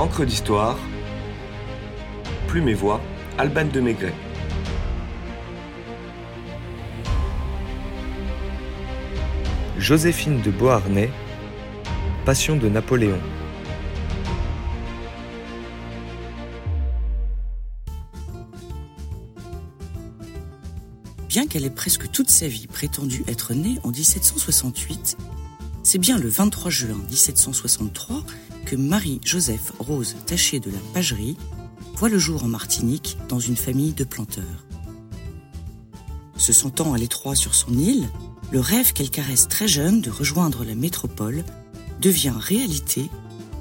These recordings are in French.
Encre d'histoire, Plume et Voix, Alban de Maigret. Joséphine de Beauharnais, Passion de Napoléon. Bien qu'elle ait presque toute sa vie prétendu être née en 1768, c'est bien le 23 juin 1763 que Marie-Joseph Rose Taché de la Pagerie voit le jour en Martinique dans une famille de planteurs. Se sentant à l'étroit sur son île, le rêve qu'elle caresse très jeune de rejoindre la métropole devient réalité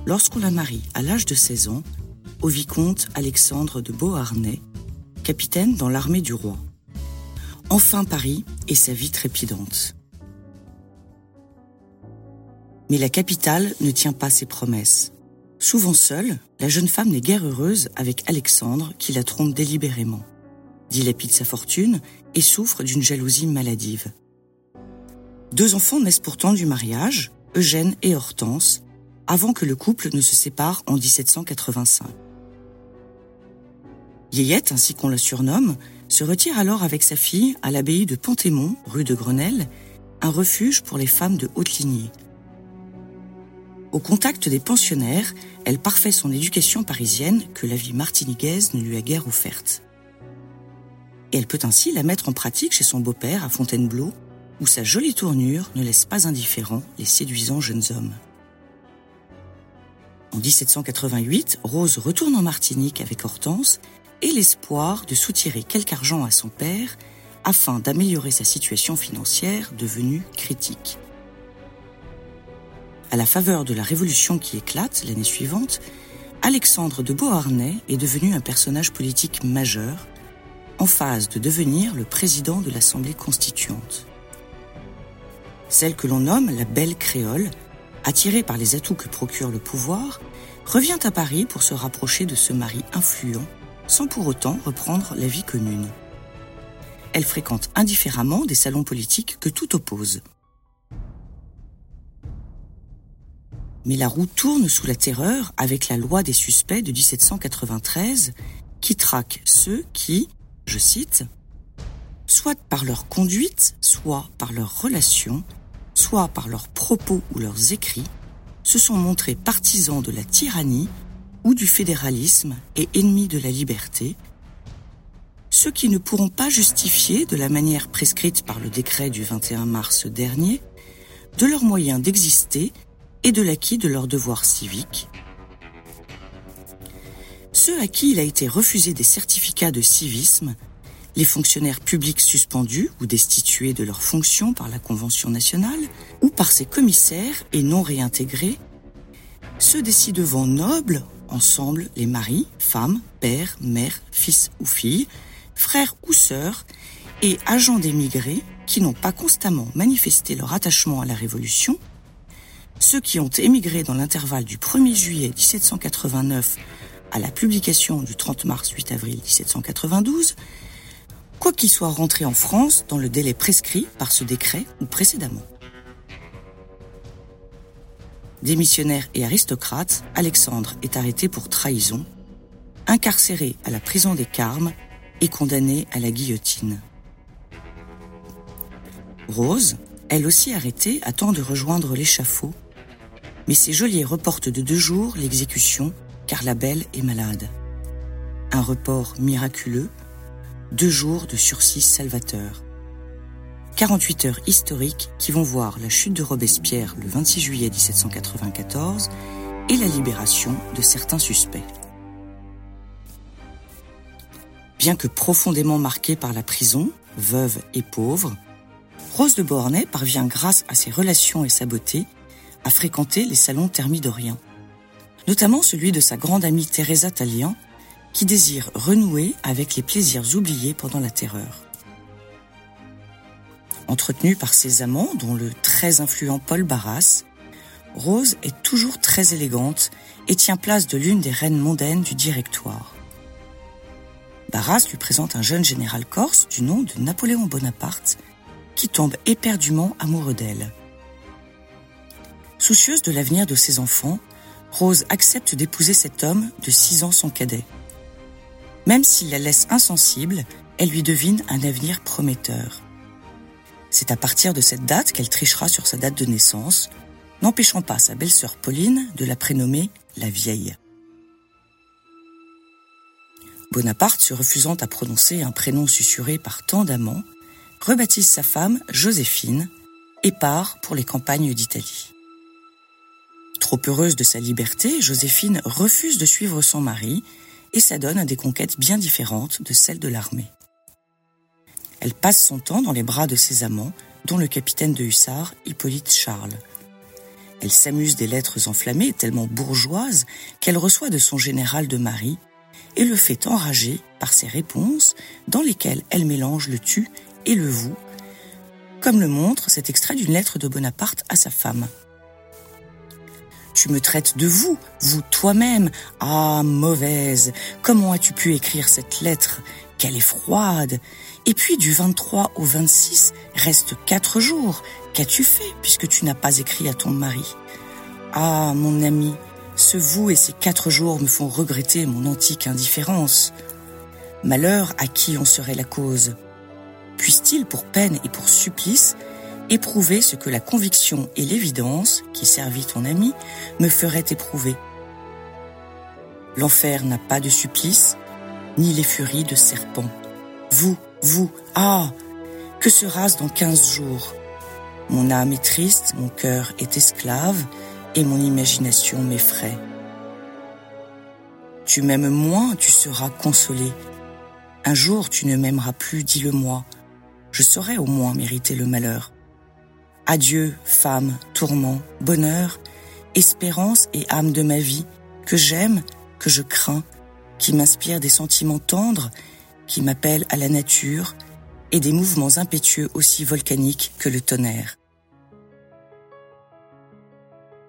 lorsqu'on la marie à l'âge de 16 ans au vicomte Alexandre de Beauharnais, capitaine dans l'armée du roi. Enfin Paris et sa vie trépidante. Mais la capitale ne tient pas ses promesses. Souvent seule, la jeune femme n'est guère heureuse avec Alexandre qui la trompe délibérément, dilapide sa fortune et souffre d'une jalousie maladive. Deux enfants naissent pourtant du mariage, Eugène et Hortense, avant que le couple ne se sépare en 1785. Yéyette, ainsi qu'on la surnomme, se retire alors avec sa fille à l'abbaye de Pantémont, rue de Grenelle, un refuge pour les femmes de haute lignée. Au contact des pensionnaires, elle parfait son éducation parisienne que la vie martiniquaise ne lui a guère offerte. Et elle peut ainsi la mettre en pratique chez son beau-père à Fontainebleau, où sa jolie tournure ne laisse pas indifférents les séduisants jeunes hommes. En 1788, Rose retourne en Martinique avec Hortense et l'espoir de soutirer quelque argent à son père afin d'améliorer sa situation financière devenue critique. À la faveur de la révolution qui éclate l'année suivante, Alexandre de Beauharnais est devenu un personnage politique majeur, en phase de devenir le président de l'Assemblée constituante. Celle que l'on nomme la belle créole, attirée par les atouts que procure le pouvoir, revient à Paris pour se rapprocher de ce mari influent, sans pour autant reprendre la vie commune. Elle fréquente indifféremment des salons politiques que tout oppose. Mais la roue tourne sous la terreur avec la loi des suspects de 1793 qui traque ceux qui, je cite, soit par leur conduite, soit par leur relation, soit par leurs propos ou leurs écrits, se sont montrés partisans de la tyrannie ou du fédéralisme et ennemis de la liberté, ceux qui ne pourront pas justifier de la manière prescrite par le décret du 21 mars dernier de leurs moyens d'exister et de l'acquis de leurs devoirs civiques, ceux à qui il a été refusé des certificats de civisme les fonctionnaires publics suspendus ou destitués de leurs fonctions par la Convention nationale ou par ses commissaires et non réintégrés, ceux des ci-devant nobles, ensemble les maris, femmes, pères, mères, fils ou filles, frères ou sœurs, et agents d'émigrés qui n'ont pas constamment manifesté leur attachement à la Révolution, ceux qui ont émigré dans l'intervalle du 1er juillet 1789 à la publication du 30 mars 8 avril 1792, quoi qu'il soit rentré en France dans le délai prescrit par ce décret ou précédemment. Démissionnaire et aristocrate, Alexandre est arrêté pour trahison, incarcéré à la prison des Carmes et condamné à la guillotine. Rose, elle aussi arrêtée, attend de rejoindre l'échafaud, mais ses geôliers reportent de deux jours l'exécution car la belle est malade. Un report miraculeux deux jours de sursis salvateur. 48 heures historiques qui vont voir la chute de Robespierre le 26 juillet 1794 et la libération de certains suspects. Bien que profondément marquée par la prison, veuve et pauvre, Rose de Beauharnais parvient grâce à ses relations et sa beauté à fréquenter les salons thermidoriens, notamment celui de sa grande amie Teresa Tallien, qui désire renouer avec les plaisirs oubliés pendant la terreur. Entretenue par ses amants, dont le très influent Paul Barras, Rose est toujours très élégante et tient place de l'une des reines mondaines du directoire. Barras lui présente un jeune général corse du nom de Napoléon Bonaparte qui tombe éperdument amoureux d'elle. Soucieuse de l'avenir de ses enfants, Rose accepte d'épouser cet homme de six ans son cadet. Même s'il la laisse insensible, elle lui devine un avenir prometteur. C'est à partir de cette date qu'elle trichera sur sa date de naissance, n'empêchant pas sa belle-sœur Pauline de la prénommer la vieille. Bonaparte, se refusant à prononcer un prénom susurré par tant d'amants, rebaptise sa femme Joséphine et part pour les campagnes d'Italie. Trop heureuse de sa liberté, Joséphine refuse de suivre son mari et s'adonne à des conquêtes bien différentes de celles de l'armée. Elle passe son temps dans les bras de ses amants, dont le capitaine de hussards, Hippolyte Charles. Elle s'amuse des lettres enflammées, tellement bourgeoises, qu'elle reçoit de son général de mari, et le fait enrager par ses réponses, dans lesquelles elle mélange le tu et le vous, comme le montre cet extrait d'une lettre de Bonaparte à sa femme. Tu me traites de vous, vous toi-même. Ah, mauvaise. Comment as-tu pu écrire cette lettre? Qu'elle est froide. Et puis du 23 au 26 reste quatre jours. Qu'as-tu fait puisque tu n'as pas écrit à ton mari? Ah, mon ami, ce vous et ces quatre jours me font regretter mon antique indifférence. Malheur à qui en serait la cause Puisse-t-il pour peine et pour supplice éprouver ce que la conviction et l'évidence, qui servit ton ami, me feraient éprouver. L'enfer n'a pas de supplice, ni les furies de serpent. Vous, vous, ah, que sera-ce dans quinze jours? Mon âme est triste, mon cœur est esclave, et mon imagination m'effraie. Tu m'aimes moins, tu seras consolé. Un jour tu ne m'aimeras plus, dis-le-moi. Je saurais au moins mériter le malheur. Adieu, femme, tourment, bonheur, espérance et âme de ma vie, que j'aime, que je crains, qui m'inspire des sentiments tendres, qui m'appellent à la nature, et des mouvements impétueux aussi volcaniques que le tonnerre.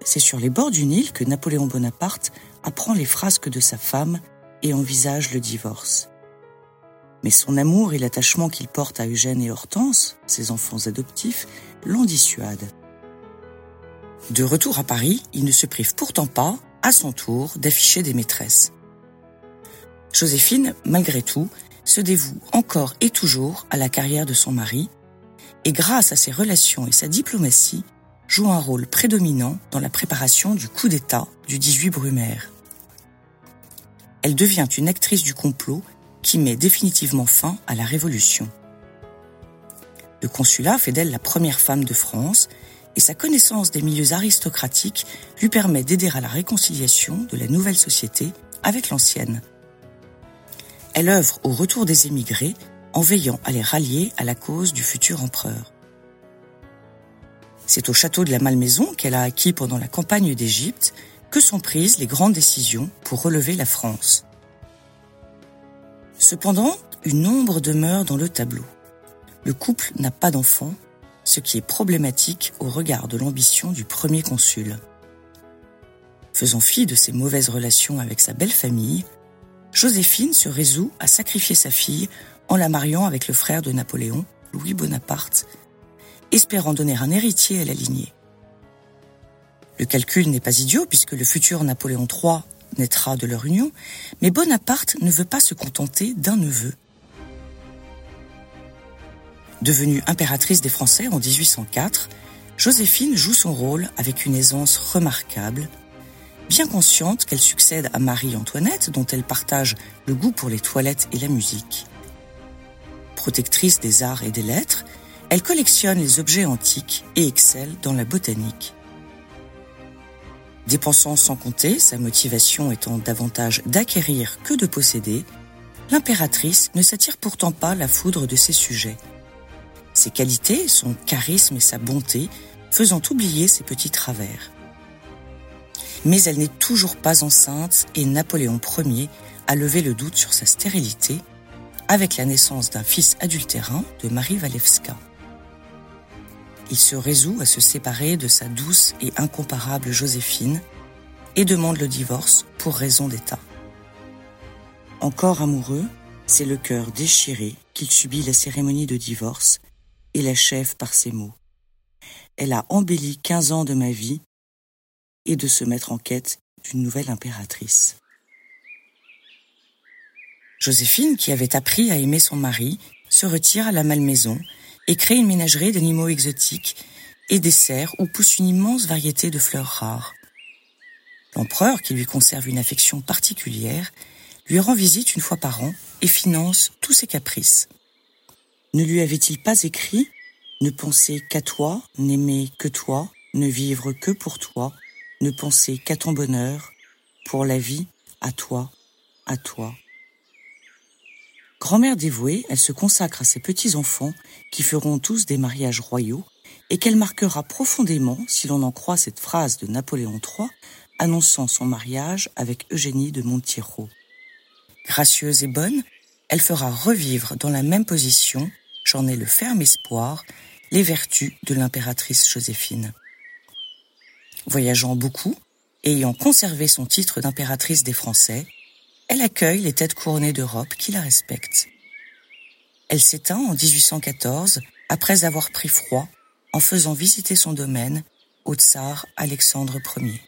C'est sur les bords du Nil que Napoléon Bonaparte apprend les frasques de sa femme et envisage le divorce. Mais son amour et l'attachement qu'il porte à Eugène et Hortense, ses enfants adoptifs, l'en dissuade. De retour à Paris, il ne se prive pourtant pas, à son tour, d'afficher des maîtresses. Joséphine, malgré tout, se dévoue encore et toujours à la carrière de son mari, et grâce à ses relations et sa diplomatie, joue un rôle prédominant dans la préparation du coup d'État du 18 Brumaire. Elle devient une actrice du complot qui met définitivement fin à la Révolution. Le consulat fait d'elle la première femme de France et sa connaissance des milieux aristocratiques lui permet d'aider à la réconciliation de la nouvelle société avec l'ancienne. Elle œuvre au retour des émigrés en veillant à les rallier à la cause du futur empereur. C'est au château de la Malmaison qu'elle a acquis pendant la campagne d'Égypte que sont prises les grandes décisions pour relever la France. Cependant, une ombre demeure dans le tableau le couple n'a pas d'enfant, ce qui est problématique au regard de l'ambition du premier consul. Faisant fi de ses mauvaises relations avec sa belle famille, Joséphine se résout à sacrifier sa fille en la mariant avec le frère de Napoléon, Louis Bonaparte, espérant donner un héritier à la lignée. Le calcul n'est pas idiot puisque le futur Napoléon III naîtra de leur union, mais Bonaparte ne veut pas se contenter d'un neveu. Devenue impératrice des Français en 1804, Joséphine joue son rôle avec une aisance remarquable, bien consciente qu'elle succède à Marie-Antoinette dont elle partage le goût pour les toilettes et la musique. Protectrice des arts et des lettres, elle collectionne les objets antiques et excelle dans la botanique. Dépensant sans compter, sa motivation étant davantage d'acquérir que de posséder, l'impératrice ne s'attire pourtant pas la foudre de ses sujets. Ses qualités, son charisme et sa bonté faisant oublier ses petits travers. Mais elle n'est toujours pas enceinte et Napoléon Ier a levé le doute sur sa stérilité avec la naissance d'un fils adultérin de Marie Walewska. Il se résout à se séparer de sa douce et incomparable Joséphine et demande le divorce pour raison d'État. Encore amoureux, c'est le cœur déchiré qu'il subit la cérémonie de divorce et l'achève par ces mots. Elle a embelli quinze ans de ma vie et de se mettre en quête d'une nouvelle impératrice. Joséphine, qui avait appris à aimer son mari, se retire à la Malmaison et crée une ménagerie d'animaux exotiques et des serres où pousse une immense variété de fleurs rares. L'empereur, qui lui conserve une affection particulière, lui rend visite une fois par an et finance tous ses caprices. Ne lui avait-il pas écrit Ne penser qu'à toi, n'aimer que toi, ne vivre que pour toi, ne penser qu'à ton bonheur, pour la vie, à toi, à toi. Grand-mère dévouée, elle se consacre à ses petits-enfants qui feront tous des mariages royaux et qu'elle marquera profondément, si l'on en croit cette phrase de Napoléon III, annonçant son mariage avec Eugénie de Montijo. Gracieuse et bonne, elle fera revivre dans la même position, j'en ai le ferme espoir, les vertus de l'impératrice Joséphine. Voyageant beaucoup, ayant conservé son titre d'impératrice des Français, elle accueille les têtes couronnées d'Europe qui la respectent. Elle s'éteint en 1814 après avoir pris froid en faisant visiter son domaine au tsar Alexandre Ier.